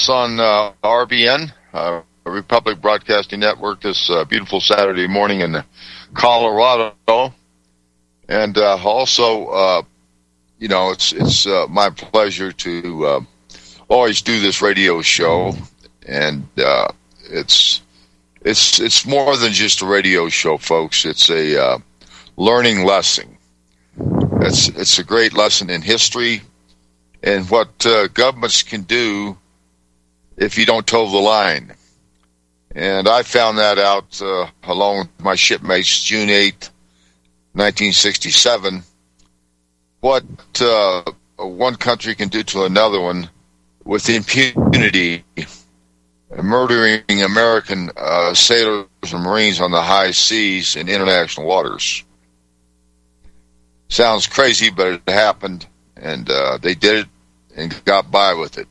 us on uh, RBN, uh, Republic Broadcasting Network, this uh, beautiful Saturday morning in Colorado. And uh, also, uh, you know, it's it's uh, my pleasure to always do this radio show, and it's it's it's more than just a radio show, folks. It's a learning lesson. It's it's a great lesson in history and what uh, governments can do if you don't toe the line. And I found that out uh, along with my shipmates June 8, 1967, what uh, one country can do to another one with impunity, murdering American uh, sailors and Marines on the high seas in international waters. Sounds crazy, but it happened and uh, they did it and got by with it.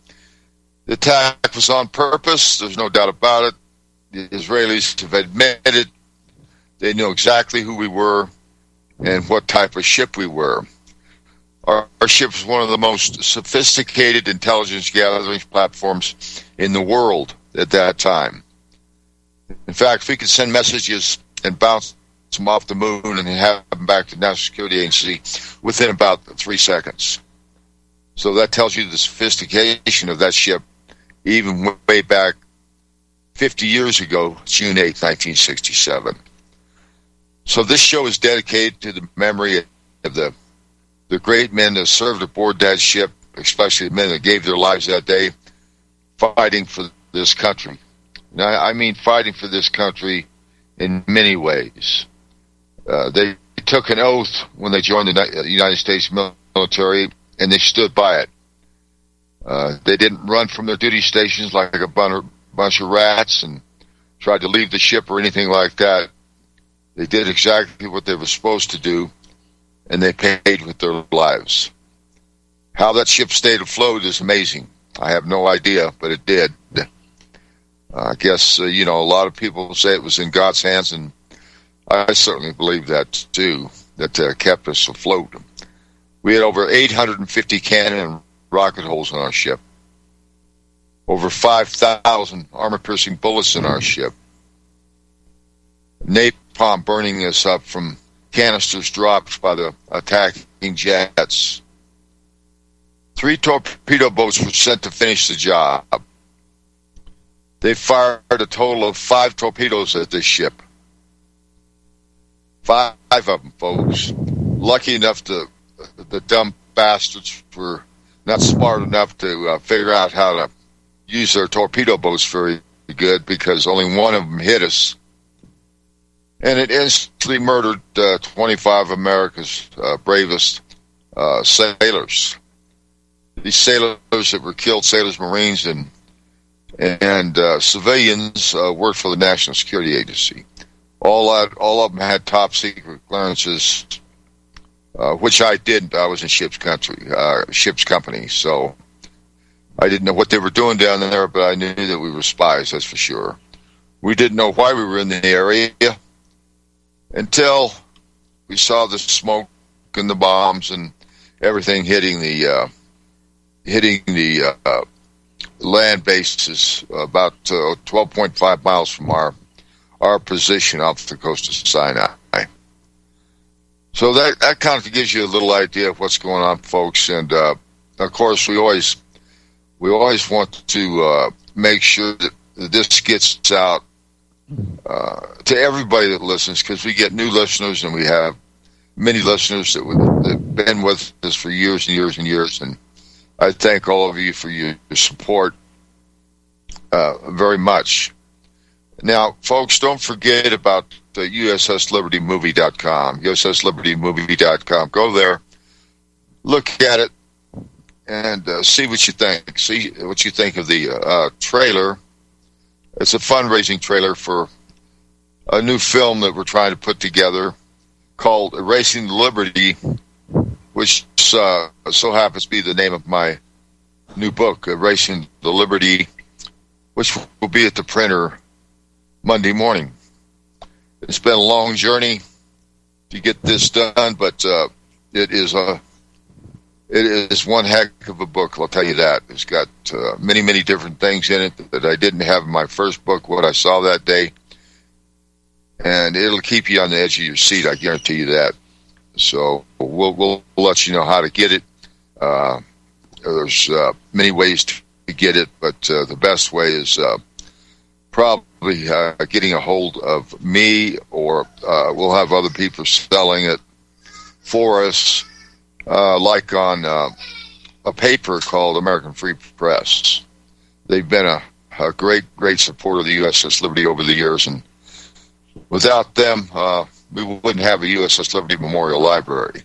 The attack was on purpose. There's no doubt about it. The Israelis have admitted they knew exactly who we were and what type of ship we were. Our, our ship was one of the most sophisticated intelligence gathering platforms in the world at that time. In fact, we could send messages and bounce them off the moon and have them back to the National Security Agency within about three seconds. So that tells you the sophistication of that ship, even way back 50 years ago, June 8, 1967. So this show is dedicated to the memory of the the great men that served aboard that ship, especially the men that gave their lives that day, fighting for this country. Now, I mean fighting for this country in many ways. Uh, they took an oath when they joined the United States military, and they stood by it. Uh, they didn't run from their duty stations like a bunch of rats and tried to leave the ship or anything like that. They did exactly what they were supposed to do, and they paid with their lives. How that ship stayed afloat is amazing. I have no idea, but it did. Uh, I guess, uh, you know, a lot of people say it was in God's hands, and I certainly believe that too, that uh, kept us afloat. We had over 850 cannon and rocket holes in our ship, over 5,000 armor piercing bullets in our ship, napalm burning us up from canisters dropped by the attacking jets. Three torpedo boats were sent to finish the job. They fired a total of five torpedoes at this ship. Five of them, folks. Lucky enough to, the dumb bastards were not smart enough to uh, figure out how to use their torpedo boats very good because only one of them hit us. And it instantly murdered uh, 25 of America's uh, bravest uh, sailors. These sailors that were killed, sailors, Marines, and and uh, civilians uh, worked for the National Security Agency all that, all of them had top secret clearances, uh, which I didn't. I was in ship's country, uh, ship's company, so I didn't know what they were doing down there, but I knew that we were spies. That's for sure. We didn't know why we were in the area until we saw the smoke and the bombs and everything hitting the uh, hitting the uh, land bases about uh, 12.5 miles from our our position off the coast of Sinai. So that that kind of gives you a little idea of what's going on, folks. And uh, of course, we always we always want to uh, make sure that this gets out uh, to everybody that listens, because we get new listeners and we have many listeners that have been with us for years and years and years. And I thank all of you for your support uh, very much. Now, folks, don't forget about the USSLibertyMovie.com, USSLibertyMovie.com. Go there, look at it, and uh, see what you think. See what you think of the uh, trailer. It's a fundraising trailer for a new film that we're trying to put together called Erasing Liberty, which uh, so happens to be the name of my new book, Erasing the Liberty, which will be at the printer Monday morning. It's been a long journey to get this done, but uh, it is a it is one heck of a book. I'll tell you that. It's got uh, many, many different things in it that I didn't have in my first book. What I saw that day, and it'll keep you on the edge of your seat. I guarantee you that. So we'll we'll, let you know how to get it. Uh, there's uh, many ways to get it, but uh, the best way is uh, probably uh, getting a hold of me, or we'll have other people selling it for us uh, like on uh, a paper called American Free Press. They've been a, a, great, great supporter of the USS Liberty over the years, and without them, uh, we wouldn't have a USS Liberty Memorial Library.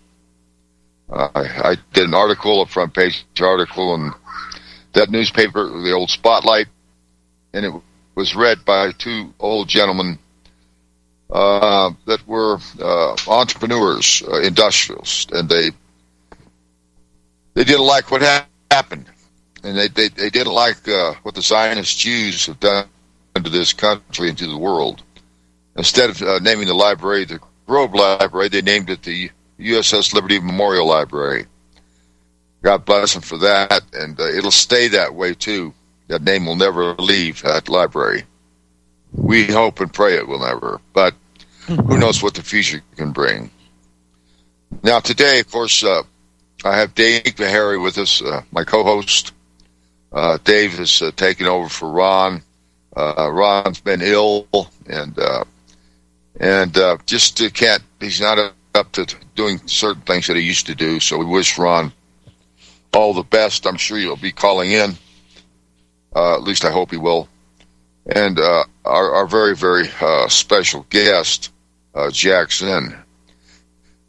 Uh, I, I, did an article, a front page article, and that newspaper, the old Spotlight, and it was read by two old gentlemen uh, that were uh, entrepreneurs, uh, industrialists, and they they didn't like what ha- happened, and they they, they didn't like uh, what the Zionist Jews have done to this country and to the world. Instead of uh, naming the library the Grove Library, they named it the USS Liberty Memorial Library. God bless them for that, and uh, it'll stay that way too. That name will never leave that library. We hope and pray it will never, but who knows what the future can bring. Now, today, of course, uh, I have Dave Beharry with us, uh, my co-host. Uh, Dave has uh, taken over for Ron. Uh, Ron's been ill and uh, and uh, just can't. He's not up to doing certain things that he used to do. So we wish Ron all the best. I'm sure he'll be calling in. Uh, at least I hope he will. And uh, our, our very very uh, special guest, Jack Zinn.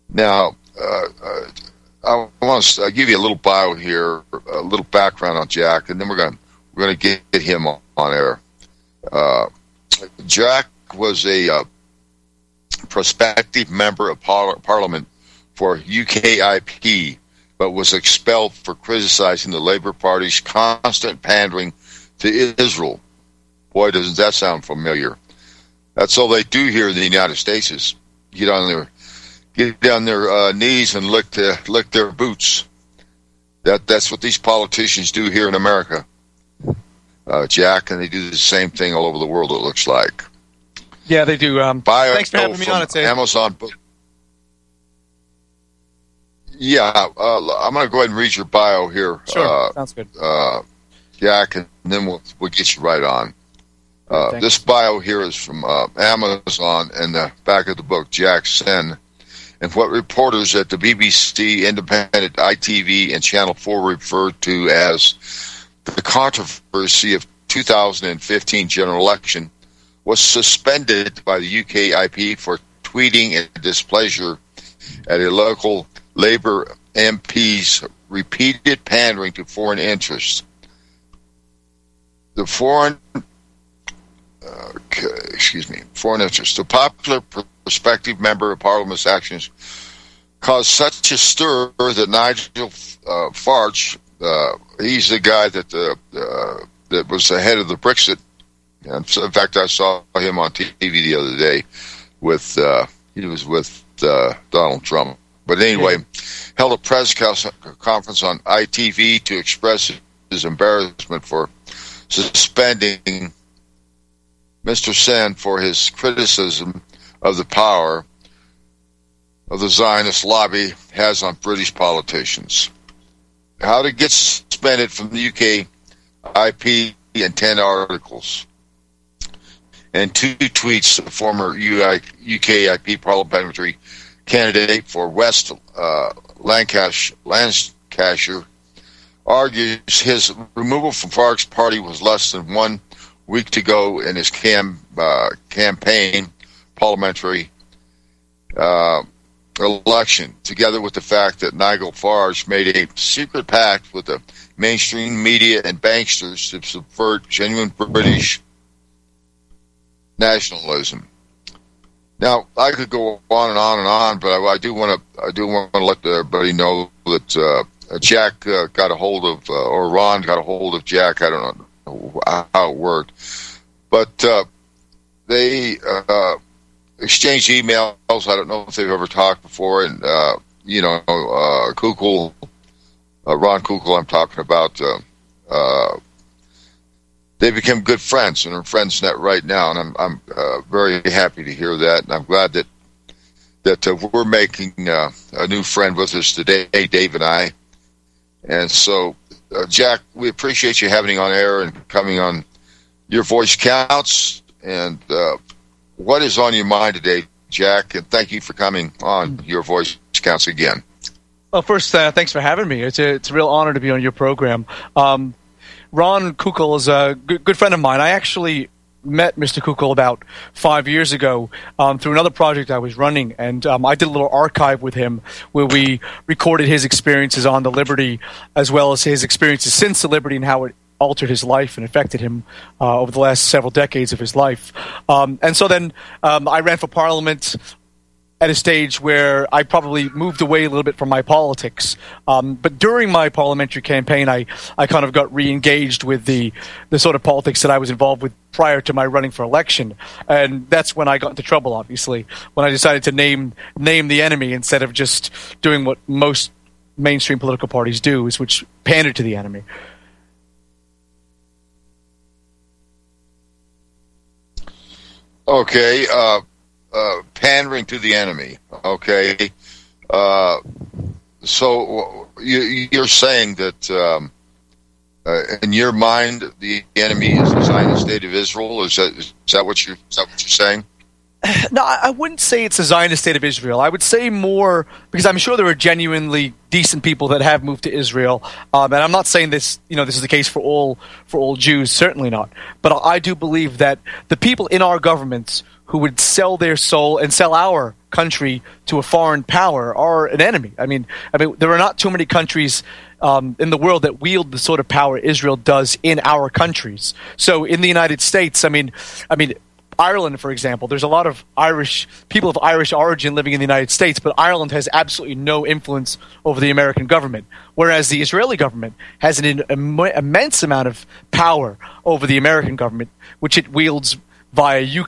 Now. I want to give you a little bio here, a little background on Jack, and then we're going we're going to get him on, air. Uh, Jack was a uh, prospective member of par- Parliament for UKIP, but was expelled for criticizing the Labour Party's constant pandering to Israel. Boy, doesn't that sound familiar? That's all they do here in the United States is get on their get down their uh, knees and lick the, lick their boots. That that's what these politicians do here in America, uh, Jack, and they do the same thing all over the world. It looks like. Yeah, they do. Um, Bio thanks for having me on it. Amazon book. Yeah, uh, I'm going to go ahead and read your bio here. Sure, uh, sounds good. Jack, and then we'll we'll get you right on. Uh, this bio here is from uh, Amazon, and the back of the book, Jack Zinn and what reporters at the BBC, Independent, ITV, and Channel 4 referred to as the controversy of 2015 general election was suspended by the UKIP for tweeting in displeasure at a local Labour MP's repeated pandering to foreign interests. The foreign, uh, excuse me, foreign interests. The popular prospective member of Parliament's actions caused such a stir that Nigel uh, Farage, uh, he's the guy that uh, uh that was the head of the Brexit. And in fact, I saw him on TV the other day with uh, he was with uh, Donald Trump. But anyway, held a press conference on ITV to express his embarrassment for suspending Mr. Zinn for his criticism of the power of the Zionist lobby has on British politicians. How to get suspended from the UK IP and 10 articles. And two tweets, the former UKIP parliamentary candidate for West uh, argues his removal from Farage's party was less than one week to go in his cam, uh, campaign parliamentary uh, election, together with the fact that Nigel Farage made a secret pact with the mainstream media and banksters to subvert genuine British nationalism. Now, I could go on and on and on, but I, I do want to I do want to let everybody know that uh, Jack uh, got a hold of, uh, or Ron got a hold of Jack. I don't know how it worked, but uh, they uh, exchanged emails. I don't know if they've ever talked before, and uh, you know, uh, Kukal uh, Ron Kukal, I'm talking about, uh, uh, they became good friends and are friends net right now. And I'm, I'm uh, very happy to hear that. And I'm glad that, that uh, we're making uh, a new friend with us today, Dave and I. And so, Jack, we appreciate you having on air and coming on your voice counts. And what is on your mind today, Jack? And thank you for coming on your voice counts again. Well, first, uh, thanks for having me. It's a, it's a real honor to be on your program. Um, Ron Kukal is a good, good, friend of mine. I actually met Mr. Kukal about five years ago um, through another project I was running, and um, I did a little archive with him where we recorded his experiences on the Liberty as well as his experiences since the Liberty and how it altered his life and affected him uh, over the last several decades of his life. Um, and so then um, I ran for parliament at a stage where I probably moved away a little bit from my politics. Um, but during my parliamentary campaign, I, I kind of got re-engaged with the, the sort of politics that I was involved with prior to my running for election. And that's when I got into trouble, obviously, when I decided to name, name the enemy instead of just doing what most mainstream political parties do, is which pander to the enemy. Okay, uh, uh, pandering to the enemy. Okay, uh, so you, are saying that um, uh, in your mind the enemy is the Zionist state of Israel. Is that is that what you is that what you're saying? No, I wouldn't say it's a Zionist state of Israel. I would say more because I'm sure there are genuinely decent people that have moved to Israel, um, and I'm not saying this. You know, this is the case for all for all Jews. Certainly not. But I do believe that the people in our governments who would sell their soul and sell our country to a foreign power are an enemy. I mean, I mean, there are not too many countries um, in the world that wield the sort of power Israel does in our countries. So, in the United States, I mean, I mean, Ireland, for example, there's a lot of Irish people of Irish origin living in the United States, but Ireland has absolutely no influence over the American government, whereas the Israeli government has an Im- immense amount of power over the American government, which it wields via U-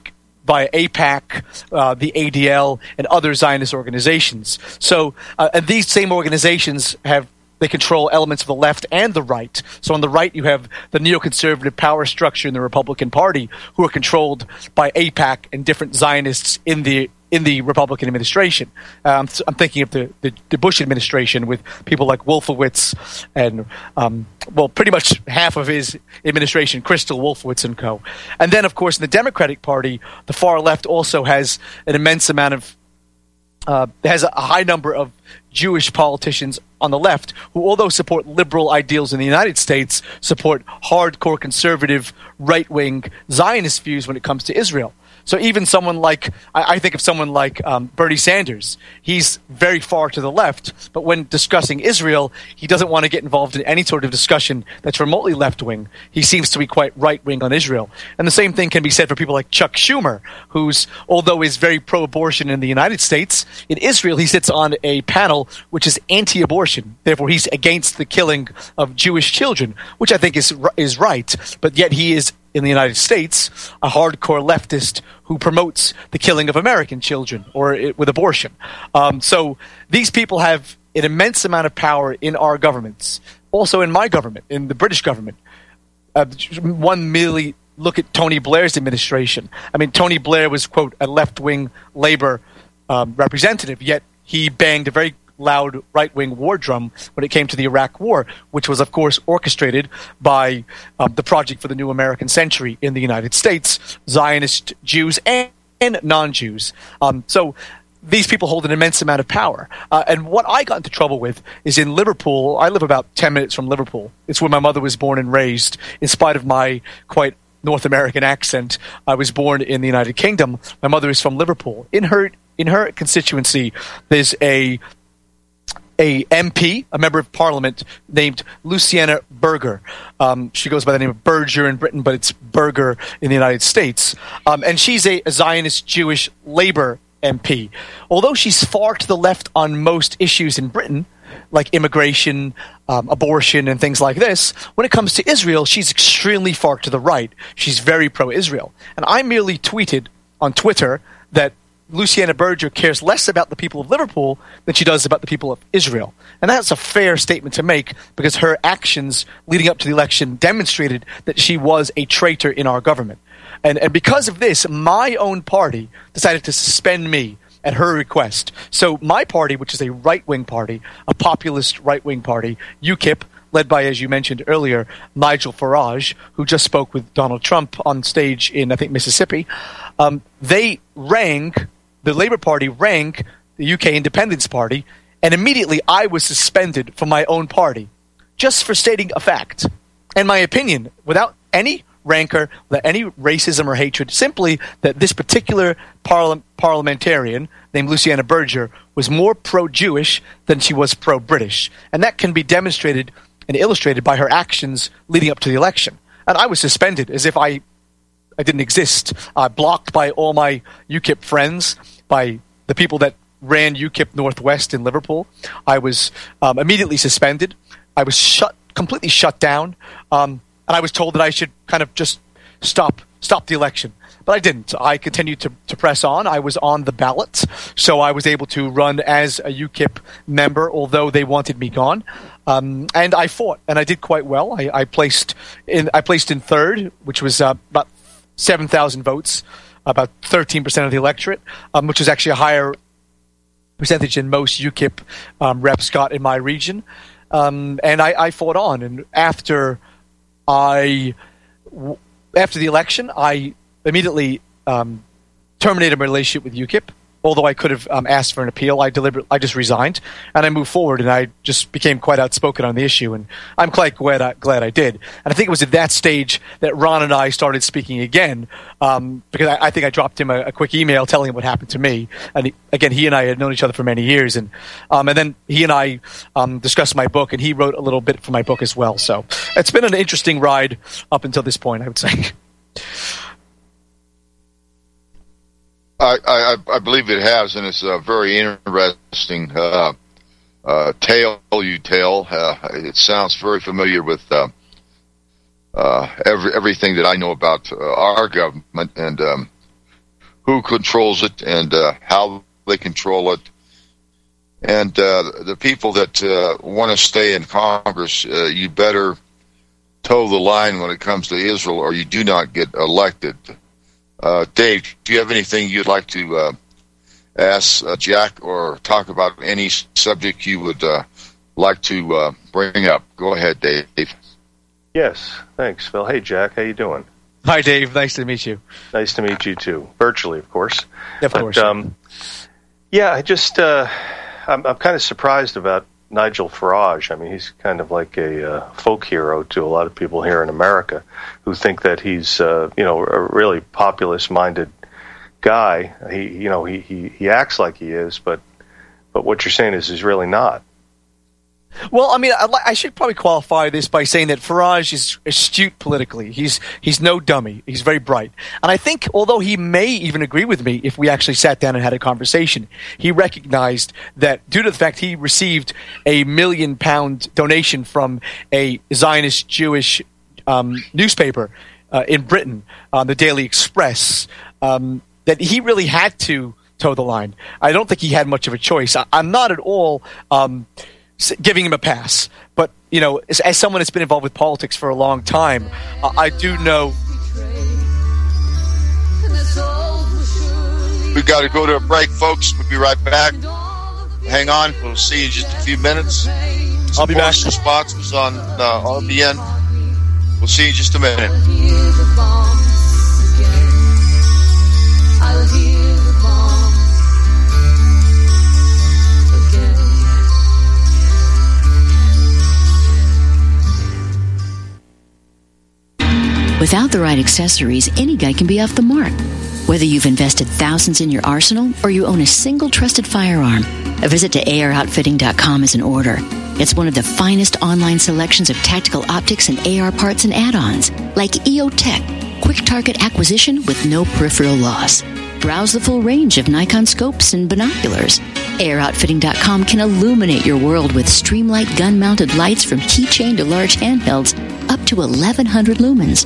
via AIPAC, uh, the ADL, and other Zionist organizations. So, uh, and these same organizations have they control elements of the left and the right. So on the right, you have the neoconservative power structure in the Republican Party, who are controlled by AIPAC and different Zionists in the in the Republican administration. Um, I'm thinking of the, the, the, Bush administration with people like Wolfowitz and, um, well, pretty much half of his administration, Kristol Wolfowitz and co. And then, of course, in the Democratic Party, the far left also has an immense amount of uh, has a high number of Jewish politicians on the left who, although support liberal ideals in the United States, support hardcore conservative right wing Zionist views when it comes to Israel. So even someone like, I, I think of someone like um, Bernie Sanders, he's very far to the left, but when discussing Israel, he doesn't want to get involved in any sort of discussion that's remotely left wing. He seems to be quite right wing on Israel. And the same thing can be said for people like Chuck Schumer, who's, although is very pro abortion in the United States, in Israel, he sits on a panel which is anti abortion. Therefore, he's against the killing of Jewish children, which I think is, is right, but yet he is in the United States, a hardcore leftist who promotes the killing of American children or it, with abortion. Um, so these people have an immense amount of power in our governments, also in my government, in the British government. Uh, one merely look at Tony Blair's administration. I mean, Tony Blair was, quote, a left wing labor um, representative, yet he banged a very loud right wing war drum when it came to the Iraq War, which was, of course, orchestrated by um, the Project for the New American Century in the United States, Zionist Jews and, and non Jews. Um, so these people hold an immense amount of power. Uh, and what I got into trouble with is in Liverpool. I live about 10 minutes from Liverpool. It's where my mother was born and raised, in spite of my quite North American accent. I was born in the United Kingdom. My mother is from Liverpool. In her in her constituency, there's a a MP, a member of parliament named Luciana Berger. Um, she goes by the name of Berger in Britain, but it's Berger in the United States. Um, and she's a, a Zionist Jewish labor MP. Although she's far to the left on most issues in Britain, like immigration, um, abortion, and things like this, when it comes to Israel, she's extremely far to the right. She's very pro Israel. And I merely tweeted on Twitter that Luciana Berger cares less about the people of Liverpool than she does about the people of Israel. And that's a fair statement to make because her actions leading up to the election demonstrated that she was a traitor in our government. And, and because of this, my own party decided to suspend me at her request. So my party, which is a right wing party, a populist right wing party, UKIP, led by, as you mentioned earlier, Nigel Farage, who just spoke with Donald Trump on stage in, I think, Mississippi, um, they rang the Labour Party rank the UK Independence Party, and immediately I was suspended from my own party just for stating a fact. And my opinion, without any rancor, without any racism or hatred, simply that this particular parliamentarian named Luciana Berger was more pro Jewish than she was pro British. And that can be demonstrated and illustrated by her actions leading up to the election. And I was suspended as if I I didn't exist, uh, blocked by all my UKIP friends by the people that ran UKIP Northwest in Liverpool. I was um, immediately suspended. I was shut completely shut down, um, and I was told that I should kind of just stop stop the election. But I didn't. I continued to, to press on. I was on the ballot, so I was able to run as a UKIP member, although they wanted me gone. Um, and I fought, and I did quite well. I, I, placed in I placed in third, which was uh, about seven thousand votes about 13% of the electorate, um, which is actually a higher percentage than most UKIP um, reps got in my region. Um, and I, I, fought on. And after I, after the election, I immediately um, terminated my relationship with UKIP although I could have um, asked for an appeal, I deliberately I just resigned and I moved forward and I just became quite outspoken on the issue and I'm quite glad I, glad I did. And I think it was at that stage that Ron and I started speaking again um, because I, I, think I dropped him a, a, quick email telling him what happened to me. And he, again, he and I had known each other for many years and um, and then he and I um, discussed my book and he wrote a little bit for my book as well. So it's been an interesting ride up until this point, I would say. I, I, I believe it has, and it's a very interesting uh, uh, tale you tell. Uh, it sounds very familiar with uh, uh, every, everything that I know about uh, our government and um, who controls it and uh, how they control it. And uh, the people that uh, want to stay in Congress, uh, you better toe the line when it comes to Israel, or you do not get elected. Uh, Dave, do you have anything you'd like to uh, ask uh, Jack or talk about any subject you would uh, like to uh, bring up? Go ahead, Dave. Yes, thanks, Phil. Hey, Jack, how you doing? Hi, Dave. Nice to meet you. Nice to meet you too, virtually, of course. Of but. Um, yeah, I just uh, I'm, I'm kind of surprised about Nigel Farage. I mean, he's kind of like a uh, folk hero to a lot of people here in America who think that he's, uh, you know, a really populist-minded guy. He, you know, he, he, he acts like he is, but but what you're saying is he's really not. Well, I mean, I, I, should probably qualify this by saying that Farage is astute politically. He's he's no dummy. He's very bright, and I think although he may even agree with me if we actually sat down and had a conversation, he recognized that due to the fact he received a million pound donation from a Zionist Jewish um, newspaper uh, in Britain, uh, the Daily Express, um, that he really had to toe the line. I don't think he had much of a choice. I, am not at all. Um, giving him a pass. But you know, as, as, someone that's been involved with politics for a long time, uh, I do know. We've got to go to a break, folks. We'll be right back. Hang on. We'll see you in just a few minutes. Some I'll be back. Sponsors on uh, RBN. We'll see you in just a minute. Without the right accessories, any guy can be off the mark. Whether you've invested thousands in your arsenal or you own a single trusted firearm, a visit to AROutfitting.com is in order. It's one of the finest online selections of tactical optics and AR parts and add-ons, like EOTech, quick target acquisition with no peripheral loss. Browse the full range of Nikon scopes and binoculars. AROutfitting.com can illuminate your world with streamlight gun-mounted lights from keychain to large handhelds up to 1100 lumens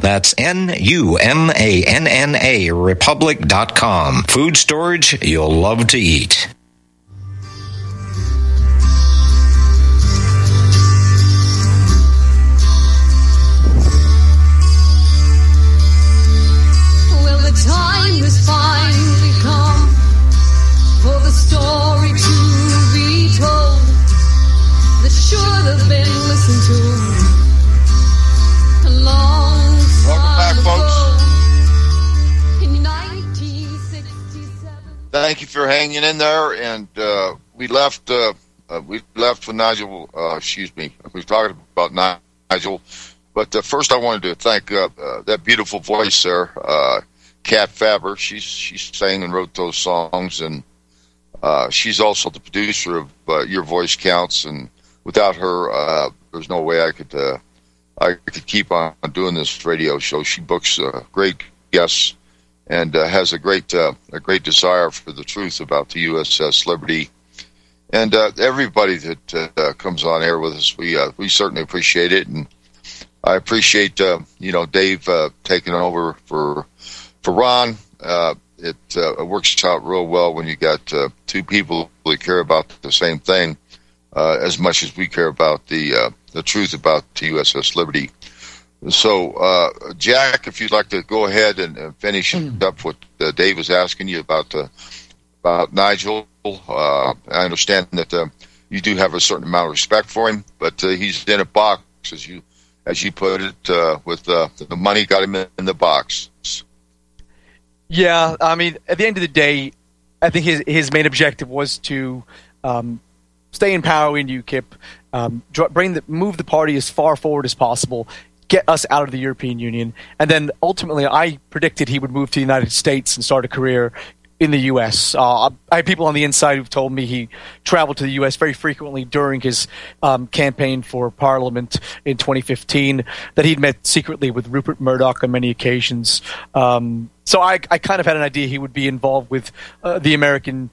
That's N-U-M-A-N-N-A republic.com. Food storage you'll love to eat. Well, the time has finally come for the story to be told that should have been listened to back, folks. ago. In 1967. Thank you for hanging in there. And uh, we left. Uh, uh, we left with Nigel. Uh, excuse me. We were talking about Nigel. But uh, first, I wanted to thank uh, uh, that beautiful voice there, uh, Kat Faber. She's she sang and wrote those songs, and uh, she's also the producer of uh, Your Voice Counts. And without her, uh, there's no way I could uh, I could keep on doing this radio show. She books uh, great guests and uh, has a great uh, a great desire for the truth about the USS Liberty. And uh, everybody that uh, comes on air with us, we uh, we certainly appreciate it, and I appreciate you know Dave taking over for for Ron. It works out real well when you got two people that care about the same thing as much as we care about the the truth about the USS Liberty. So, uh, Jack, if you'd like to go ahead and uh, finish up what uh, Dave was asking you about uh, about Nigel, uh, I understand that uh, you do have a certain amount of respect for him, but uh, he's in a box, as you as you put it, uh, with uh, the money got him in the box. Yeah, I mean, at the end of the day, I think his his main objective was to um, stay in power in UKIP, um, bring the move the party as far forward as possible, get us out of the European Union, and then ultimately, I predicted he would move to the United States and start a career in the U.S. Uh, I have people on the inside who've told me he traveled to the U.S. very frequently during his um, campaign for Parliament in 2015. That he'd met secretly with Rupert Murdoch on many occasions. Um, so I, I kind of had an idea he would be involved with uh, the American,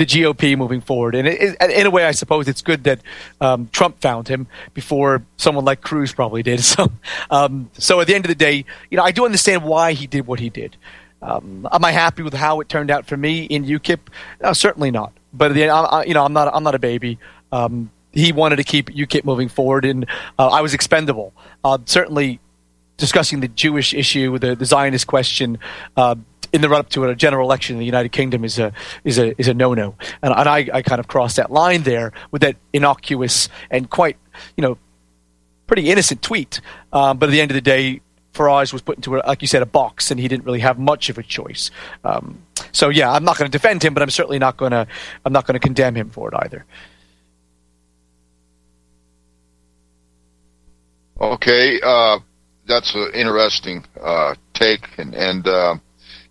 the GOP moving forward. And it, in a way, I suppose it's good that um, Trump found him before someone like Cruz probably did. So, um, so at the end of the day, you know, I do understand why he did what he did. Um, am I happy with how it turned out for me in UKIP? Uh, certainly not. but the I, you know, I'm not I'm not a baby. Um, he wanted to keep UKIP moving forward, and uh, I was expendable. Uh, certainly, discussing the Jewish issue, the, the Zionist question. Uh, in the run up to a general election in the United Kingdom is a is a is a no no, and, and I, I kind of crossed that line there with that innocuous and quite you know pretty innocent tweet. Um, but at the end of the day, Farage was put into, a, like you said, a box, and he didn't really have much of a choice. Um, so yeah, I'm not going to defend him, but I'm certainly not going to I'm not going to condemn him for it either. Okay, uh, that's an interesting uh, take, and and uh,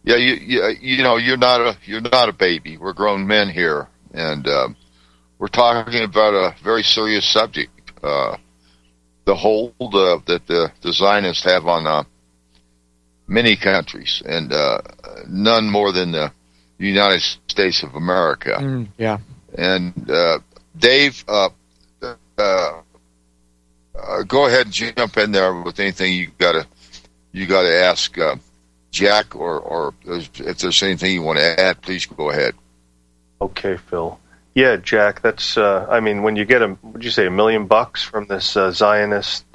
yeah, you, you you know you're not a you're not a baby. We're grown men here, and uh, we're talking about a very serious subject. Uh, the hold uh, that the, the Zionists have on uh, many countries, and uh, none more than the United States of America. Mm, yeah. And uh, Dave, uh, uh, uh, go ahead and jump in there with anything you gotta you gotta ask uh, Jack, or or if there's anything you want to add, please go ahead. Okay, Phil. Yeah, Jack. That's. Uh, I mean, when you get a, would you say a million bucks from this uh, Zionist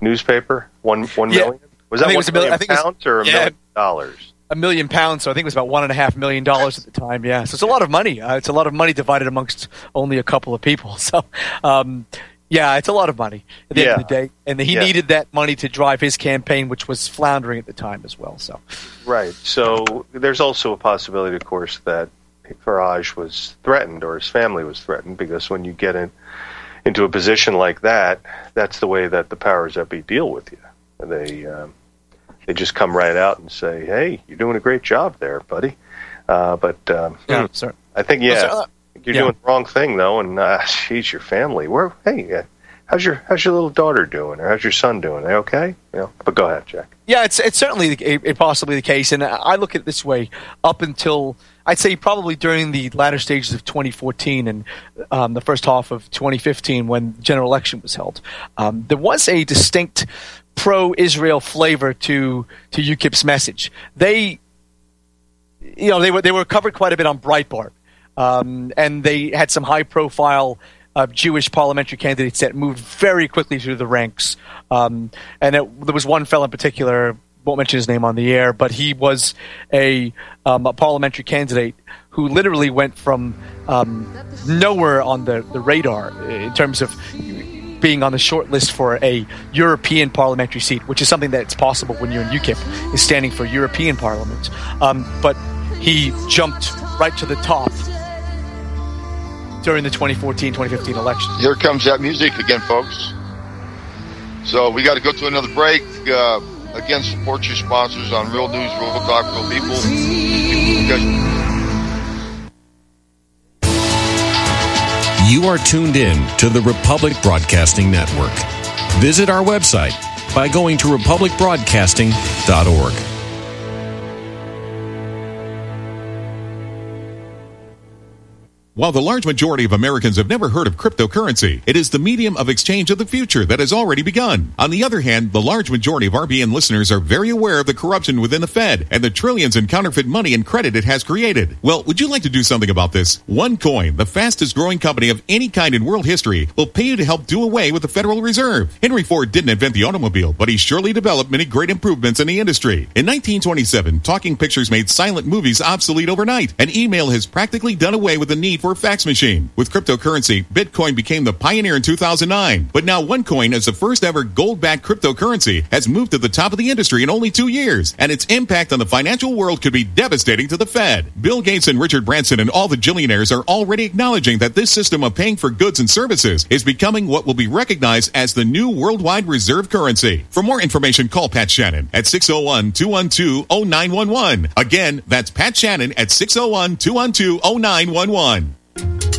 newspaper? One one Yeah. million? Was that it one was a million- million I was- pounds or a yeah. million dollars? a million pounds, so I think it was about one and a half million dollars at the time. Yeah, so it's a lot of money. Uh, it's a lot of money divided amongst only a couple of people. So, um, yeah, it's a lot of money at the end of the Yeah. day, and he Yeah. needed that money to drive his campaign, which was floundering at the time as well. So, Right. So there's also a possibility, of course, that Farage was threatened or his family was threatened because when you get in, into a position like that, that's the way that the powers that be deal with you. They um, they just come right out and say, "Hey, you're doing a great job there, buddy." Uh, but um, yeah, sir. I think yeah, uh, you're yeah. doing the wrong thing though, and uh, she's your family. Where? Hey, uh, how's your how's your little daughter doing, or how's your son doing? They okay? You know. But go ahead, Jack. Yeah, it's it's certainly a possibly the case, and I look at it this way: up until I'd say probably during the latter stages of 2014 and um, the first half of 2015, when the general election was held, um, there was a distinct pro-Israel flavor to to UKIP's message. They, you know, they were they were covered quite a bit on Breitbart, um, and they had some high-profile uh, Jewish parliamentary candidates that moved very quickly through the ranks. Um, and it, there was one fellow in particular, won't mention his name on the air, but he was a, um, a parliamentary candidate who literally went from um, nowhere on the, the radar in terms of being on the short list for a European parliamentary seat, which is something that's possible when you're in UKIP, is standing for European Parliament. Um, but he jumped right to the top during the 2014-2015 election. Here comes that music again, folks. So we got to go to another break. Uh, again, support your sponsors on Real News, Real Talk, Real People. You You are tuned in to the Republic Broadcasting Network. Visit our website by going to republicbroadcasting.org. While the large majority of Americans have never heard of cryptocurrency, it is the medium of exchange of the future that has already begun. On the other hand, the large majority of RBN listeners are very aware of the corruption within the Fed and the trillions in counterfeit money and credit it has created. Well, would you like to do something about this? OneCoin, the fastest growing company of any kind in world history, will pay you to help do away with the Federal Reserve. Henry Ford didn't invent the automobile, but he surely developed many great improvements in the industry. In 1927, talking pictures made silent movies obsolete overnight, and email has practically done away with the need for fax machine. With cryptocurrency, Bitcoin became the pioneer in 2009. But now OneCoin, as the first ever gold-backed cryptocurrency, has moved to the top of the industry in only two years, and its impact on the financial world could be devastating to the Fed. Bill Gates and Richard Branson and all the billionaires are already acknowledging that this system of paying for goods and services is becoming what will be recognized as the new worldwide reserve currency. For more information, call Pat Shannon at 601-212-0911. Again, that's Pat Shannon at 601-212-0911.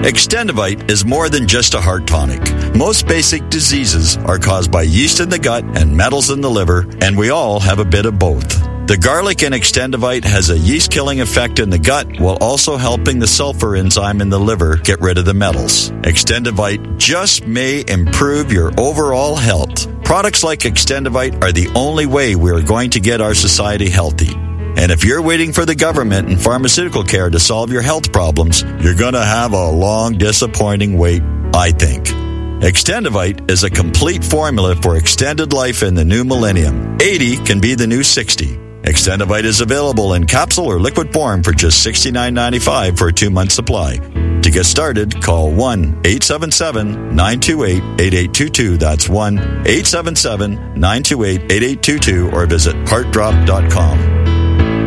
Extendovite is more than just a heart tonic. Most basic diseases are caused by yeast in the gut and metals in the liver, and we all have a bit of both. The garlic in Extendovite has a yeast killing effect in the gut while also helping the sulfur enzyme in the liver get rid of the metals. Extendovite just may improve your overall health. Products like Extendovite are the only way we are going to get our society healthy. And if you're waiting for the government and pharmaceutical care to solve your health problems, you're going to have a long, disappointing wait, I think. Extendovite is a complete formula for extended life in the new millennium. 80 can be the new 60. Extendovite is available in capsule or liquid form for just $69.95 for a two month supply. To get started, call 1 877 928 8822. That's 1 877 928 8822 or visit heartdrop.com.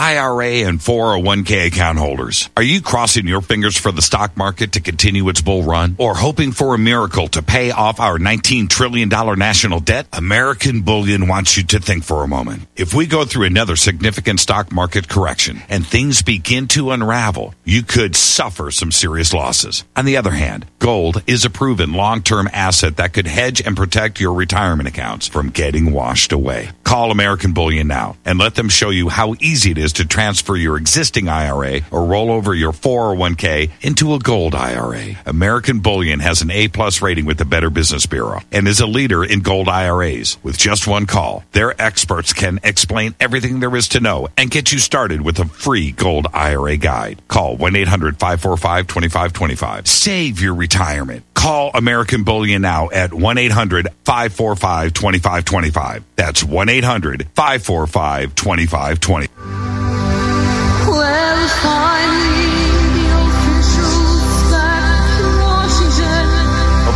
IRA and 401k account holders. Are you crossing your fingers for the stock market to continue its bull run or hoping for a miracle to pay off our $19 trillion national debt? American Bullion wants you to think for a moment. If we go through another significant stock market correction and things begin to unravel, you could suffer some serious losses. On the other hand, gold is a proven long-term asset that could hedge and protect your retirement accounts from getting washed away. Call American Bullion now and let them show you how easy it is is to transfer your existing IRA or roll over your 401k into a gold IRA. American Bullion has an A plus rating with the Better Business Bureau and is a leader in gold IRAs. With just one call, their experts can explain everything there is to know and get you started with a free gold IRA guide. Call 1 800 545 2525. Save your retirement. Call American Bullion now at 1 800 545 2525. That's 1 800 545 2520.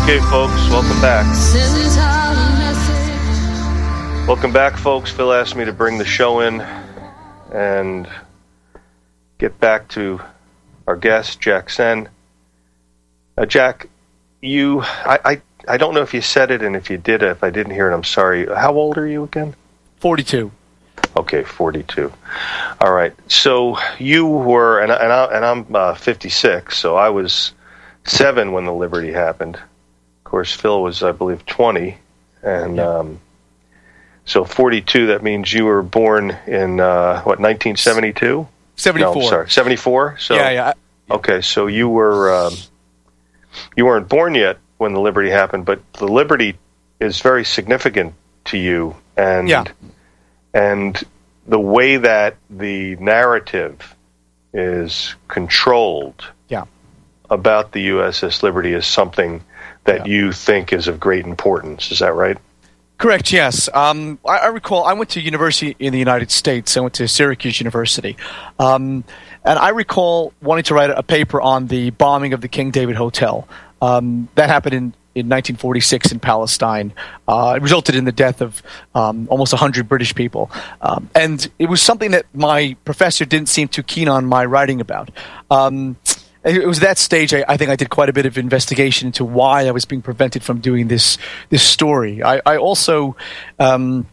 Okay, folks, welcome back. sent out a message. Welcome back, folks. Phil asked me to bring the show in and get back to our guest, Jack Sen. Uh, Jack, you, I, I, I don't know if you said it, and if you did, if I didn't hear it, I'm sorry. How old are you again? 42. Okay, 42. All right. So you were, and, and, I, and I'm uh, 56, so I was seven when the Liberty happened. Of course, Phil was, I believe, 20. And um, so 42, that means you were born in, uh, what, 1972? 74. No, sorry, 74? So, yeah, yeah. Okay, so you were, um, you weren't born yet when the Liberty happened, but the Liberty is very significant to you. And Yeah. and the way that the narrative is controlled Yeah. about the USS Liberty is something that you think is of great importance. Is that right? Correct. Yes. Um, I, I recall. I went to university in the United States. I went to Syracuse University, um, and I recall wanting to write a paper on the bombing of the King David Hotel. Um, that happened in. In 1946 in Palestine, uh, it resulted in the death of um, almost 100 British people, um, and it was something that my professor didn't seem too keen on my writing about. Um, it was that stage I, I think I did quite a bit of investigation into why I was being prevented from doing this this story. I, I also um,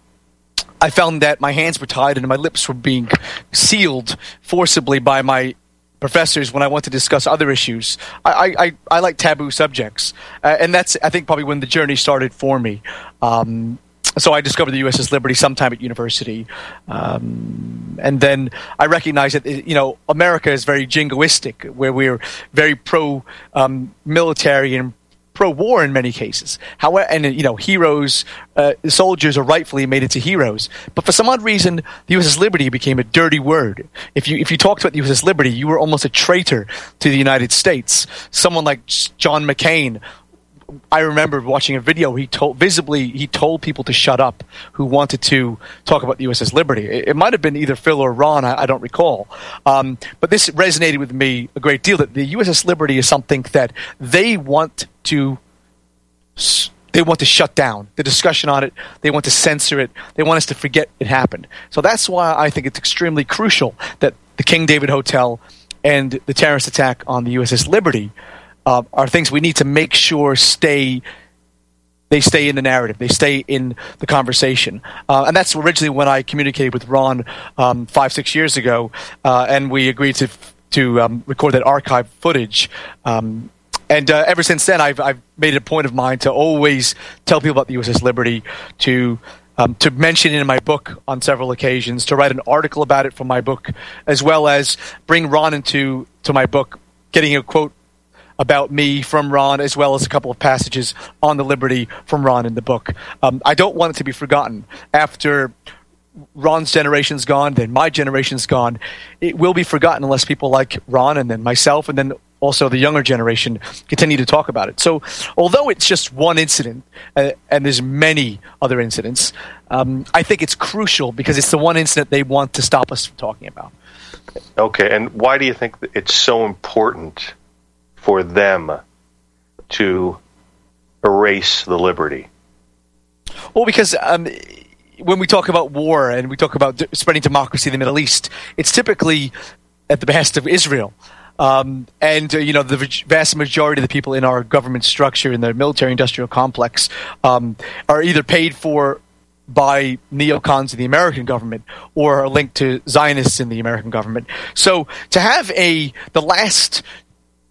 I found that my hands were tied and my lips were being sealed forcibly by my professors when I want to discuss other issues. I, I, I, like taboo subjects, uh, and that's I think probably when the journey started for me. Um, so I discovered the USS Liberty sometime at university, um, and then I recognized that you know America is very jingoistic, where we're very pro um, military and pro war in many cases. However, and you know heroes, uh, soldiers are rightfully made into heroes, but for some odd reason, the USS Liberty became a dirty word. If you if you talked about the USS Liberty, you were almost a traitor to the United States. Someone like John McCain I remember watching a video. He told visibly he told people to shut up who wanted to talk about the USS Liberty. It, it might have been either Phil or Ron. I, I don't recall. Um, but this resonated with me a great deal. That the USS Liberty is something that they want to. They want to shut down the discussion on it. They want to censor it. They want us to forget it happened. So that's why I think it's extremely crucial that the King David Hotel and the terrorist attack on the USS Liberty uh, are things we need to make sure stay they stay in the narrative, they stay in the conversation, uh, and that's originally when I communicated with Ron um, five six years ago, uh, and we agreed to to um, record that archive footage. Um, and uh, ever since then, I've, I've made it a point of mine to always tell people about the USS Liberty, to um, to mention it in my book on several occasions, to write an article about it for my book, as well as bring Ron into to my book, getting a quote about me from Ron, as well as a couple of passages on the Liberty from Ron in the book. Um, I don't want it to be forgotten. After Ron's generation's gone, then my generation's gone. It will be forgotten unless people like Ron and then myself and then also the younger generation continue to talk about it. So, although it's just one incident, uh, and there's many other incidents, um, I think it's crucial because it's the one incident they want to stop us from talking about. Okay, and why do you think it's so important for them to erase the liberty? Well, because um, when we talk about war and we talk about spreading democracy in the Middle East, it's typically at the behest of Israel. Um, and uh, you know the vast majority of the people in our government structure in the military-industrial complex um, are either paid for by neocons in the American government or are linked to Zionists in the American government. So to have a the last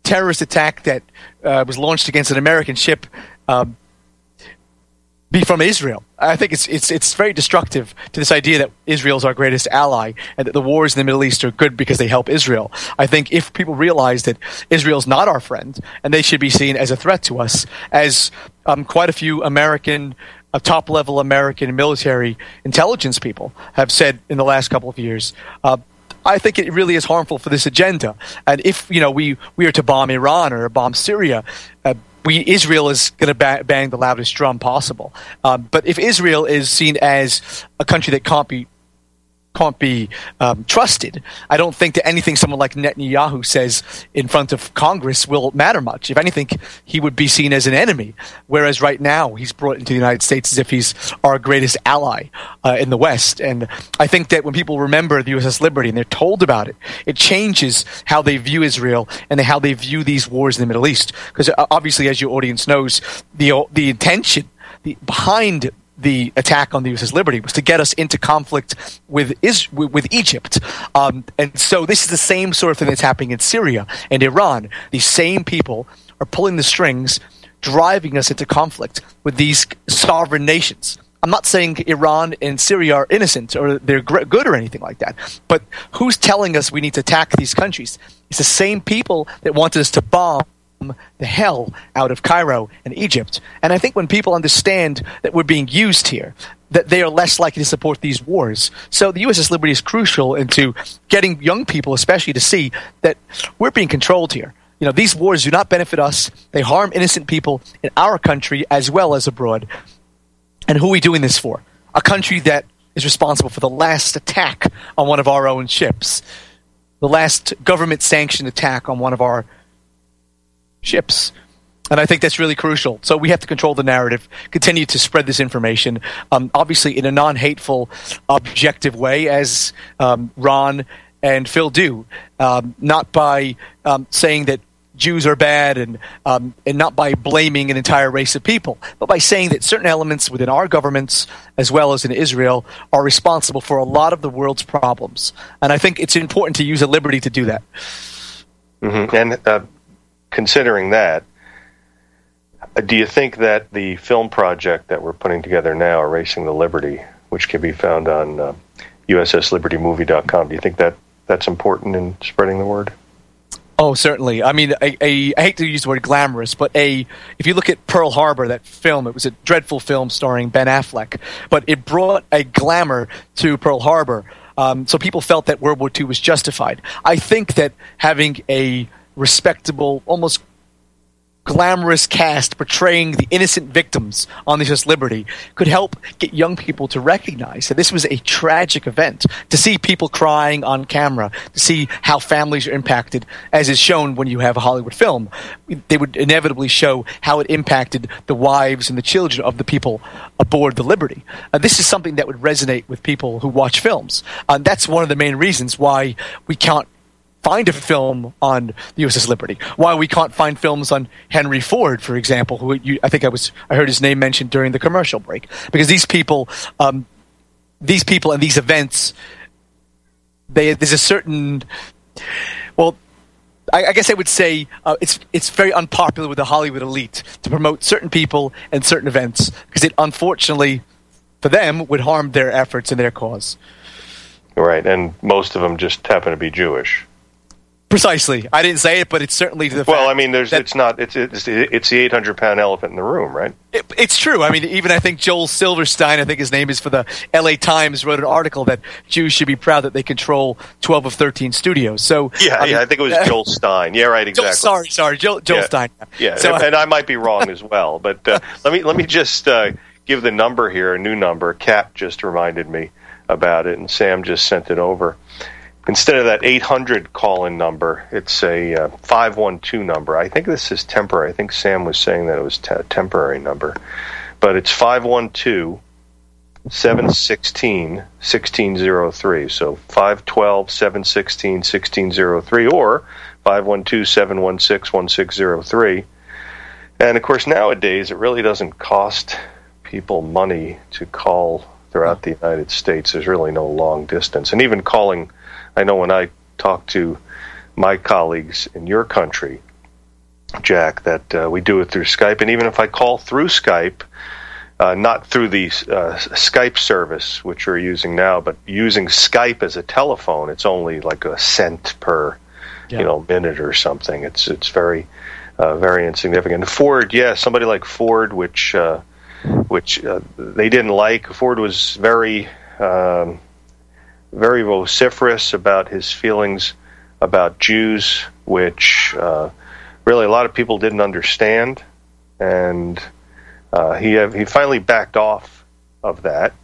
terrorist attack that uh, was launched against an American ship um, be from Israel. I think it's it's it's very destructive to this idea that Israel is our greatest ally and that the wars in the Middle East are good because they help Israel. I think if people realize that Israel's not our friend and they should be seen as a threat to us, as um, quite a few American uh, top level American military intelligence people have said in the last couple of years. Uh, I think it really is harmful for this agenda. And if you know we we are to bomb Iran or bomb Syria, uh, we Israel is going to ba- bang the loudest drum possible. Um, but if Israel is seen as a country that can't be can't be um, trusted. I don't think that anything someone like Netanyahu says in front of Congress will matter much. If anything, he would be seen as an enemy. Whereas right now, he's brought into the United States as if he's our greatest ally uh, in the West. And I think that when people remember the USS Liberty and they're told about it, it changes how they view Israel and how they view these wars in the Middle East. Because uh, obviously, as your audience knows, the the intention the, behind the attack on the USS Liberty was to get us into conflict with is with Egypt, um, and so this is the same sort of thing that's happening in Syria and Iran. These same people are pulling the strings, driving us into conflict with these sovereign nations. I'm not saying Iran and Syria are innocent or they're good or anything like that, but who's telling us we need to attack these countries? It's the same people that wanted us to bomb the hell out of Cairo and Egypt. And I think when people understand that we're being used here, that they are less likely to support these wars. So the USS Liberty is crucial into getting young people, especially, to see that we're being controlled here. You know, these wars do not benefit us. They harm innocent people in our country as well as abroad. And who are we doing this for? A country that is responsible for the last attack on one of our own ships, the last government sanctioned attack on one of our ships. And I think that's really crucial. So we have to control the narrative, continue to spread this information, um, obviously in a non hateful, objective way, as um, Ron and Phil do, um, not by um, saying that Jews are bad and um, and not by blaming an entire race of people, but by saying that certain elements within our governments, as well as in Israel, are responsible for a lot of the world's problems. And I think it's important to use a liberty to do that. Mm-hmm. And uh, considering that, do you think that the film project that we're putting together now, Erasing the Liberty, which can be found on uh, USSLibertyMovie.com, do you think that that's important in spreading the word? Oh, certainly. I mean, a, a, I hate to use the word glamorous, but a if you look at Pearl Harbor, that film, it was a dreadful film starring Ben Affleck, but it brought a glamour to Pearl Harbor. Um, so people felt that World War II was justified. I think that having a respectable, almost glamorous cast portraying the innocent victims on the US Liberty could help get young people to recognize that this was a tragic event. To see people crying on camera, to see how families are impacted, as is shown when you have a Hollywood film, they would inevitably show how it impacted the wives and the children of the people aboard the Liberty. Uh, this is something that would resonate with people who watch films. Uh, that's one of the main reasons why we can't find a film on the USS Liberty. Why we can't find films on Henry Ford, for example, who you, I think I was I heard his name mentioned during the commercial break, because these people, um, these people and these events, they, there's a certain, well. I, guess I would say uh, it's it's very unpopular with the Hollywood elite to promote certain people and certain events because it unfortunately, for them, would harm their efforts and their cause. Right, and most of them just happen to be Jewish. Precisely. I didn't say it, but it's certainly the Well, I mean, there's it's not it's it's it's the 800 pound elephant in the room, right? It, it's true. I mean, even I think Joel Silverstein, I think his name is for the L.A. Times, wrote an article that Jews should be proud that they control 12 of 13 studios. So Yeah, mean- yeah. I think it was Joel Stein. Yeah, right. Joel- Exactly. sorry, sorry, Joel, Joel yeah. Stein. Yeah, So, and, and I might be wrong as well, but uh, let me let me just uh, give the number here, a new number. Kat just reminded me about it, and Sam just sent it over. Instead of that 800 call-in number, it's a uh, 512 number. I think this is temporary. I think Sam was saying that it was a temporary number, but it's 512 716 1603. So 512 716 1603 or 512 716 1603. And of course, nowadays it really doesn't cost people money to call throughout the United States. There's really no long distance. And even calling, I know when I talk to my colleagues in your country, Jack, that uh, we do it through Skype. And even if I call through Skype, uh, not through the uh, Skype service, which we're using now, but using Skype as a telephone, it's only like a cent per, you know, minute or something. It's it's very, uh, very insignificant. Ford, yeah, somebody like Ford, which uh, which uh, they didn't like. Ford was very, um, very vociferous about his feelings about Jews, which uh, really a lot of people didn't understand, and uh, he he finally backed off of that,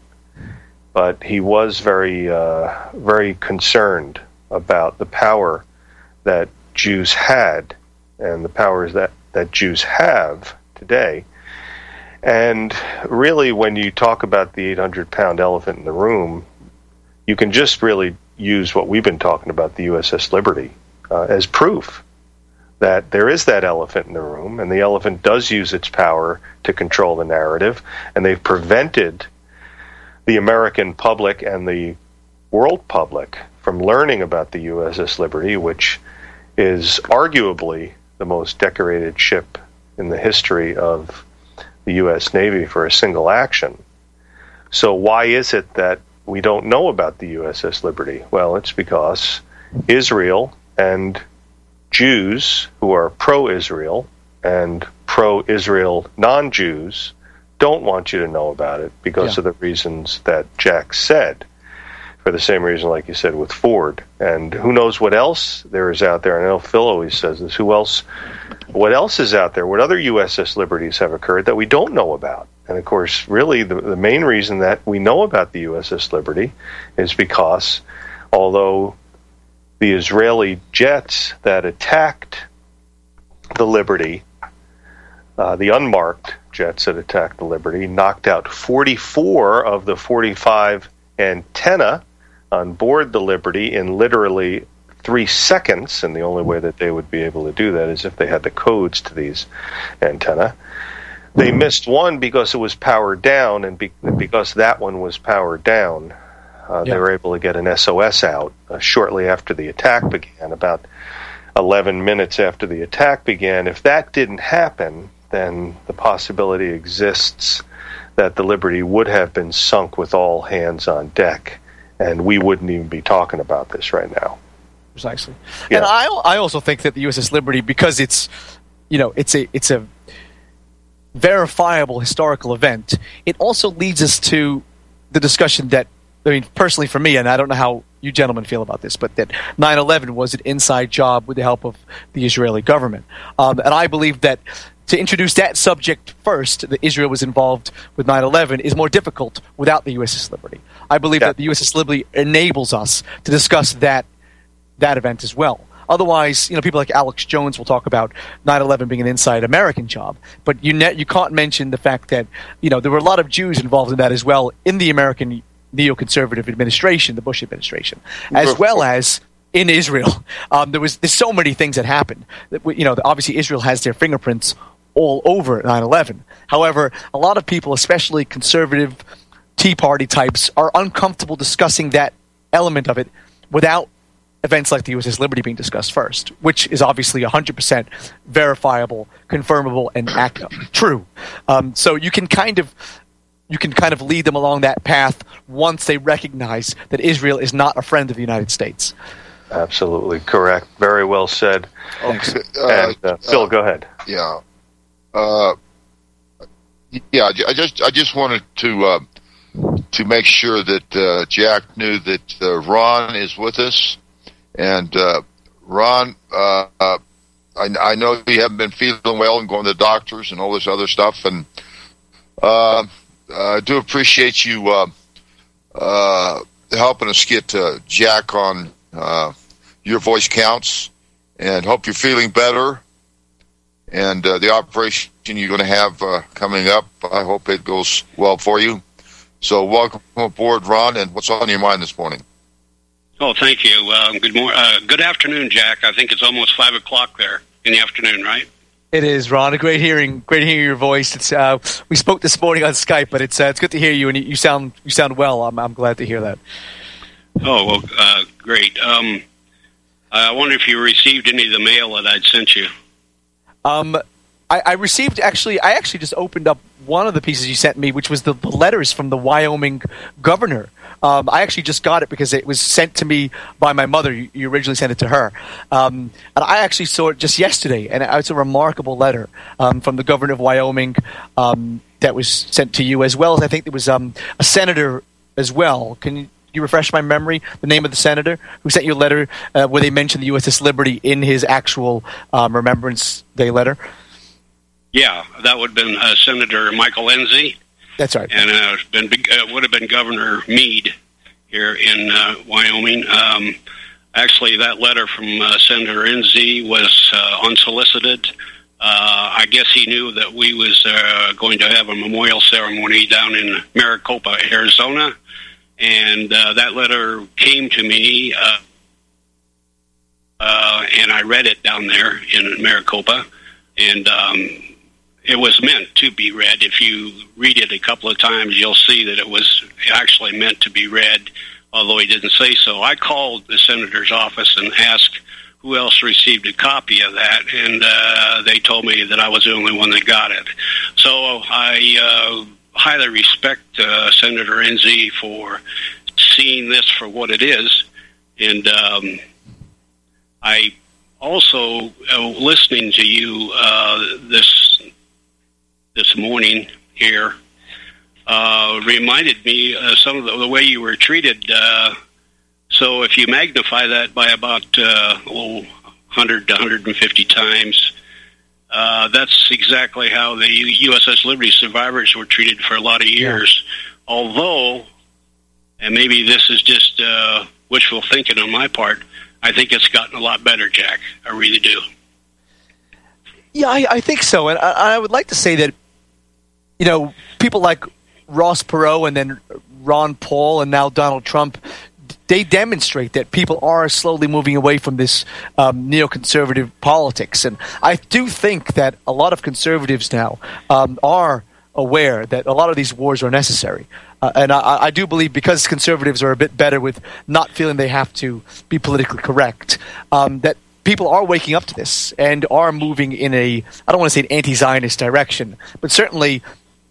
but he was very uh, very concerned about the power that Jews had and the powers that that Jews have today. And really, when you talk about the 800 pound elephant in the room, you can just really use what we've been talking about, the USS Liberty, uh, as proof that there is that elephant in the room, and the elephant does use its power to control the narrative, and they've prevented the American public and the world public from learning about the USS Liberty, which is arguably the most decorated ship in the history of the U.S. Navy for a single action. So, why is it that we don't know about the USS Liberty? Well, it's because Israel and Jews who are pro Israel and pro Israel non Jews don't want you to know about it because Yeah. of the reasons that Jack said. For the same reason, like you said, with Ford. And who knows what else there is out there. I know Phil always says this. Who else? What else is out there? What other USS Liberties have occurred that we don't know about? And of course, really, the, the main reason that we know about the USS Liberty is because although the Israeli jets that attacked the Liberty, uh, the unmarked jets that attacked the Liberty, knocked out 44 of the 45 antenna on board the Liberty in literally three seconds. And the only way that they would be able to do that is if they had the codes to these antenna. They missed one because it was powered down, and be- because that one was powered down, uh, they were able to get an SOS out uh, shortly after the attack began, about 11 minutes after the attack began. If that didn't happen, then the possibility exists that the Liberty would have been sunk with all hands on deck, and we wouldn't even be talking about this right now. Precisely. Yeah. And I, I also think that the USS Liberty, because it's, you know, it's a it's a verifiable historical event, it also leads us to the discussion that I mean, personally for me, and I don't know how you gentlemen feel about this, but that 9/11 was an inside job with the help of the Israeli government, um, and I believe that to introduce that subject first, that Israel was involved with 9/11, is more difficult without the USS Liberty. I believe that the USS Liberty enables us to discuss that that event as well. Otherwise, you know, people like Alex Jones will talk about 9/11 being an inside American job, but you ne- you can't mention the fact that you know there were a lot of Jews involved in that as well in the American neoconservative administration, the Bush administration, as well as in Israel. Um, there was there's so many things that happened. That, you know, obviously Israel has their fingerprints all over 9/11. However, a lot of people, especially conservative Tea Party types, are uncomfortable discussing that element of it without events like the USS Liberty being discussed first, which is obviously 100% verifiable, confirmable, and act- true. Um, so you can kind of you can kind of lead them along that path once they recognize that Israel is not a friend of the United States. Absolutely correct. Very well said. Okay. and uh, Phil, go ahead. Yeah. Uh, yeah. I just I just wanted to uh, to make sure that uh, Jack knew that uh, Ron is with us, and uh, Ron, uh, uh, I, I know you haven't been feeling well and going to the doctors and all this other stuff, and uh, I do appreciate you uh, uh, helping us get uh, Jack on uh, your voice counts, and hope you're feeling better and uh, the operation you're going to have uh, coming up. I hope it goes well for you. So, welcome aboard, Ron. And what's on your mind this morning? Oh, thank you. Um, good mor- uh, Good afternoon, Jack. I think it's almost five o'clock there in the afternoon, right? It is, Ron. A great hearing, great hearing your voice. It's uh, we spoke this morning on Skype, but it's uh, it's good to hear you, and you, you sound you sound well. I'm I'm glad to hear that. Oh, well, uh, great. Um, I wonder if you received any of the mail that I'd sent you. Um, I, I received actually. I actually just opened up one of the pieces you sent me, which was the, the letters from the Wyoming governor. Um, I actually just got it because it was sent to me by my mother. You, you originally sent it to her, um, and I actually saw it just yesterday, and it's a remarkable letter um, from the governor of Wyoming um, that was sent to you, as well as I think there was um, a senator as well. Can you, you refresh my memory? The name of the senator who sent you a letter uh, where they mentioned the USS Liberty in his actual um, Remembrance Day letter. Yeah, that would have been uh, Senator Michael Enzi, That's right. and uh, been uh, would have been Governor Mead here in uh, Wyoming. Um, actually, that letter from uh, Senator Enzi was uh, unsolicited. Uh, I guess he knew that we was uh, going to have a memorial ceremony down in Maricopa, Arizona, and uh, that letter came to me, uh, uh, and I read it down there in Maricopa, and um, it was meant to be read. If you read it a couple of times, you'll see that it was actually meant to be read, although he didn't say so. I called the senator's office and asked who else received a copy of that, and uh, they told me that I was the only one that got it. So I uh, highly respect uh, Senator Enzi for seeing this for what it is, and um, I also uh, listening to you uh, this this morning here uh, reminded me uh, some of the, the way you were treated. Uh, so if you magnify that by about uh, oh, 100 to 150 times, uh, that's exactly how the USS Liberty survivors were treated for a lot of years. Although, and maybe this is just uh, wishful thinking on my part, I think it's gotten a lot better, Jack. I really do. Yeah, I, I think so, and I, I would like to say that you know people like Ross Perot and then Ron Paul and now Donald Trump. They demonstrate that people are slowly moving away from this um, neoconservative politics, and I do think that a lot of conservatives now um, are aware that a lot of these wars are necessary. Uh, and I, I do believe because conservatives are a bit better with not feeling they have to be politically correct, um, that people are waking up to this and are moving in a I don't want to say an anti-Zionist direction, but certainly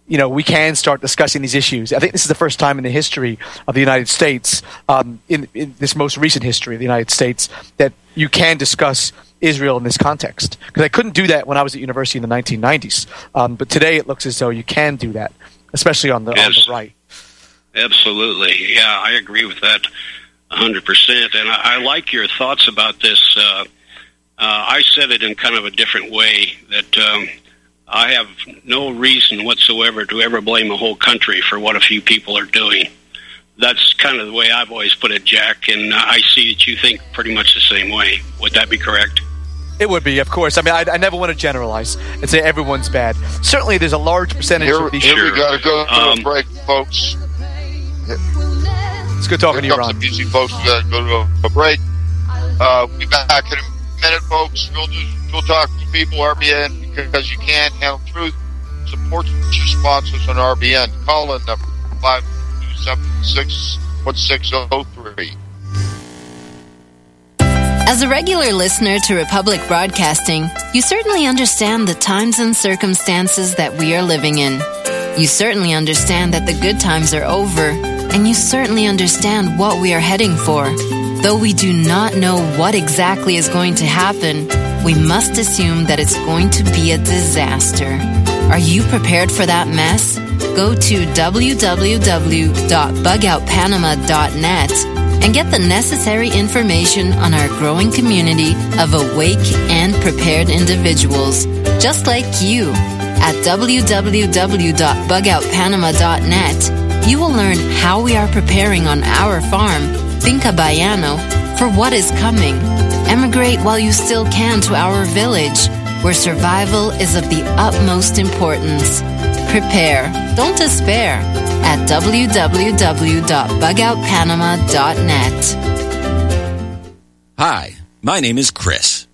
you know, we can start discussing these issues. I think this is the first time in the history of the United States, um, in, in, this most recent history of the United States, that you can discuss Israel in this context. Because I couldn't do that when I was at university in the 1990s. Um, but today it looks as though you can do that, especially on the, yes. on the right. Absolutely. Yeah, I agree with that 100%. And I, I like your thoughts about this. Uh, uh, I said it in kind of a different way that. Um, I have no reason whatsoever to ever blame a whole country for what a few people are doing. That's kind of the way I've always put it, Jack, and I see that you think pretty much the same way. Would that be correct? It would be, of course. I mean, I, I never want to generalize and say everyone's bad. Certainly, there's a large percentage here, of these. Here we got to go to um, a break, folks. It's good talking here to you, Ron. The busy folks, we got to go to a, break. Uh, we'll be back in a minute, folks. We'll talk to people, RBN, because you can't handle truth. Support your sponsors on RBN. Call in number 527 As a regular listener to Republic Broadcasting, you certainly understand the times and circumstances that we are living in. You certainly understand that the good times are over, and you certainly understand what we are heading for. Though we do not know what exactly is going to happen, we must assume that it's going to be a disaster. Are you prepared for that mess? Go to www.bugoutpanama.net and get the necessary information on our growing community of awake and prepared individuals, just like you. At www.bugoutpanama.net, you will learn how we are preparing on our farm, Finca Bayano, for what is coming Emigrate while you still can to our village, where survival is of the utmost importance. Prepare, don't despair, at www.bugoutpanama.net. Hi, my name is Chris.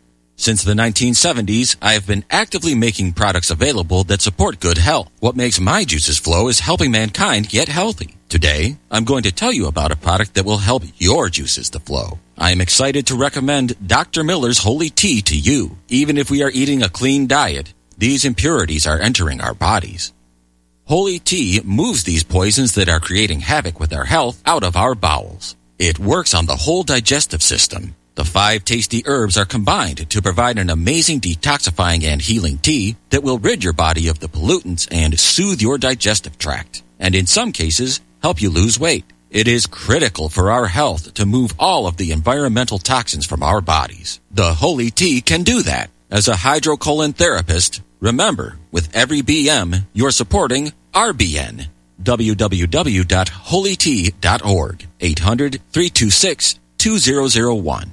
Since the 1970s, I have been actively making products available that support good health. What makes my juices flow is helping mankind get healthy. Today, I'm going to tell you about a product that will help your juices to flow. I am excited to recommend Dr. Miller's Holy Tea to you. Even if we are eating a clean diet, these impurities are entering our bodies. Holy Tea moves these poisons that are creating havoc with our health out of our bowels. It works on the whole digestive system. The five tasty herbs are combined to provide an amazing detoxifying and healing tea that will rid your body of the pollutants and soothe your digestive tract. And in some cases, help you lose weight. It is critical for our health to move all of the environmental toxins from our bodies. The Holy Tea can do that. As a hydrocolon therapist, remember, with every BM, you're supporting RBN. www.holytea.org 800-326-2001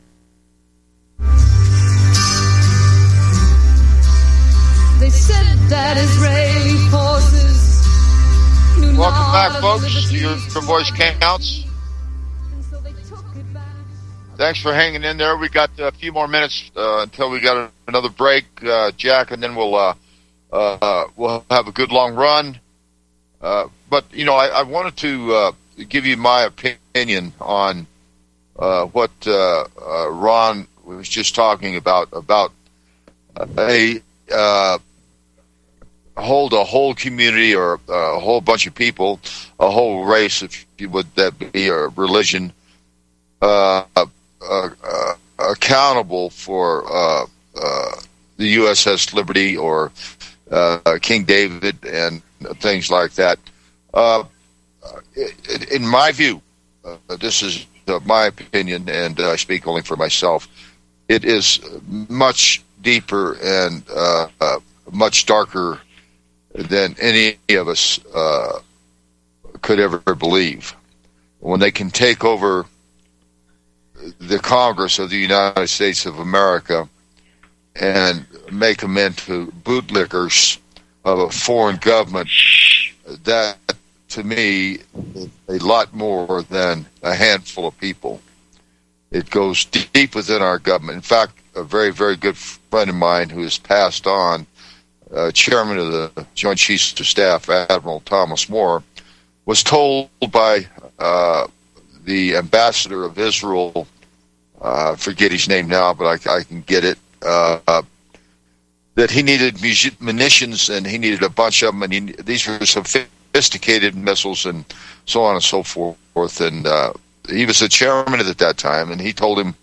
They said that Israeli forces. Welcome back, folks. Your, your voice counts. Thanks for hanging in there. We got a few more minutes uh, until we got another break, uh, Jack, and then we'll uh, uh we'll have a good long run. Uh, but you know, I, I wanted to uh, give you my opinion on what Ron was just talking about about a hold a whole community or a whole bunch of people, a whole race, if you would, that be a religion, uh, uh, uh, accountable for uh, uh, the USS Liberty or uh, King David and things like that. Uh, in, my view, uh, this is uh, my opinion, and I speak only for myself. It is much deeper and uh, uh, much darker than any of us uh, could ever believe. When they can take over the Congress of the United States of America and make them into bootlickers of a foreign government, that to me is a lot more than a handful of people. It goes deep within our government. In fact, a very, very good friend of mine who has passed on, uh, chairman of the Joint Chiefs of Staff, Admiral Thomas Moore, was told by uh, the ambassador of Israel, uh, forget his name now, but I, I can get it, uh, that he needed munitions and he needed a bunch of them, and he, these were sophisticated missiles and so on and so forth. And uh, he was the chairman at that time, and he told him,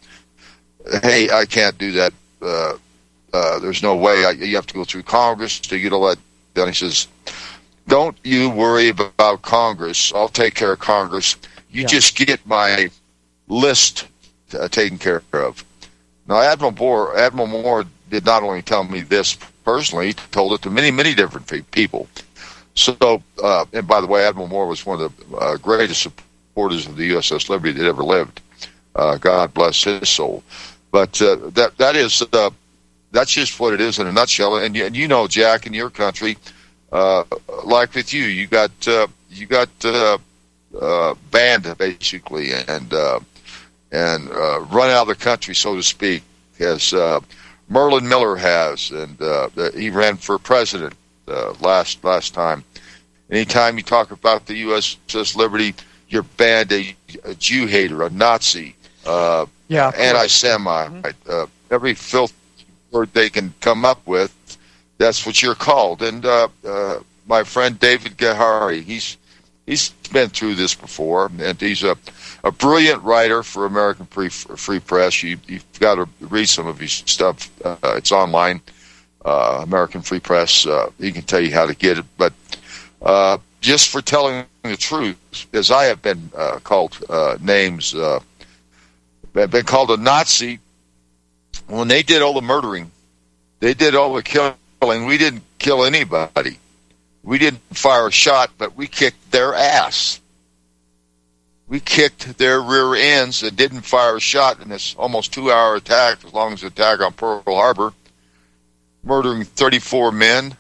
"Hey, I can't do that. Uh, uh, there's no way. I, you have to go through Congress to get all that done." He says, "Don't you worry about Congress. I'll take care of Congress. You Yeah. just get my list uh, taken care of." Now, Admiral Moore, Admiral Moore did not only tell me this personally; he told it to many, many different people. So, uh, and by the way, Admiral Moore was one of the uh, greatest supporters of the USS Liberty that ever lived. Uh, God bless his soul. But uh, that that is uh, that's just what it is in a nutshell. And you, and you know, Jack, in your country, uh, like with you, you got uh, you got uh, banned basically, and and run out of the country, so to speak, as Merlin Miller has, and he ran for president last last time. Anytime you talk about the USS Liberty, you're banned a, a Jew hater, a Nazi, uh, Yeah. anti-Semite, uh, every filth word they can come up with. That's what you're called. And uh, uh, my friend David Gahary, he's he's been through this before, and he's a a brilliant writer for American Free, Free Press. You, you've got to read some of his stuff. Uh, it's online, uh, American Free Press. Uh, he can tell you how to get it. But uh, just for telling the truth, as I have been uh, called uh, names, uh, been called a Nazi when they did all the murdering, they did all the killing. We didn't kill anybody. We didn't fire a shot, but we kicked their ass. We kicked their rear ends and didn't fire a shot in this almost two hour attack, as long as the attack on Pearl Harbor, murdering 34 men,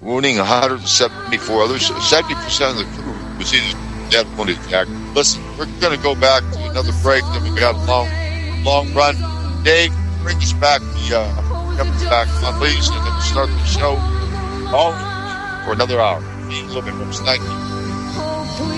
wounding 174 others. 70% of the crew either dead when the attack. Listen, we're going to go back to another break, then we got a long, long run. Dave, bring us back the, uh, back on please, and then we'll start the show all for another hour. Be living rooms. Thank you.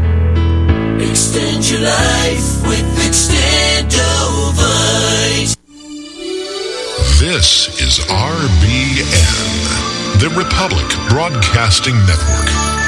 Extend your life with Extendovite. This is RBN, the Republic Broadcasting Network.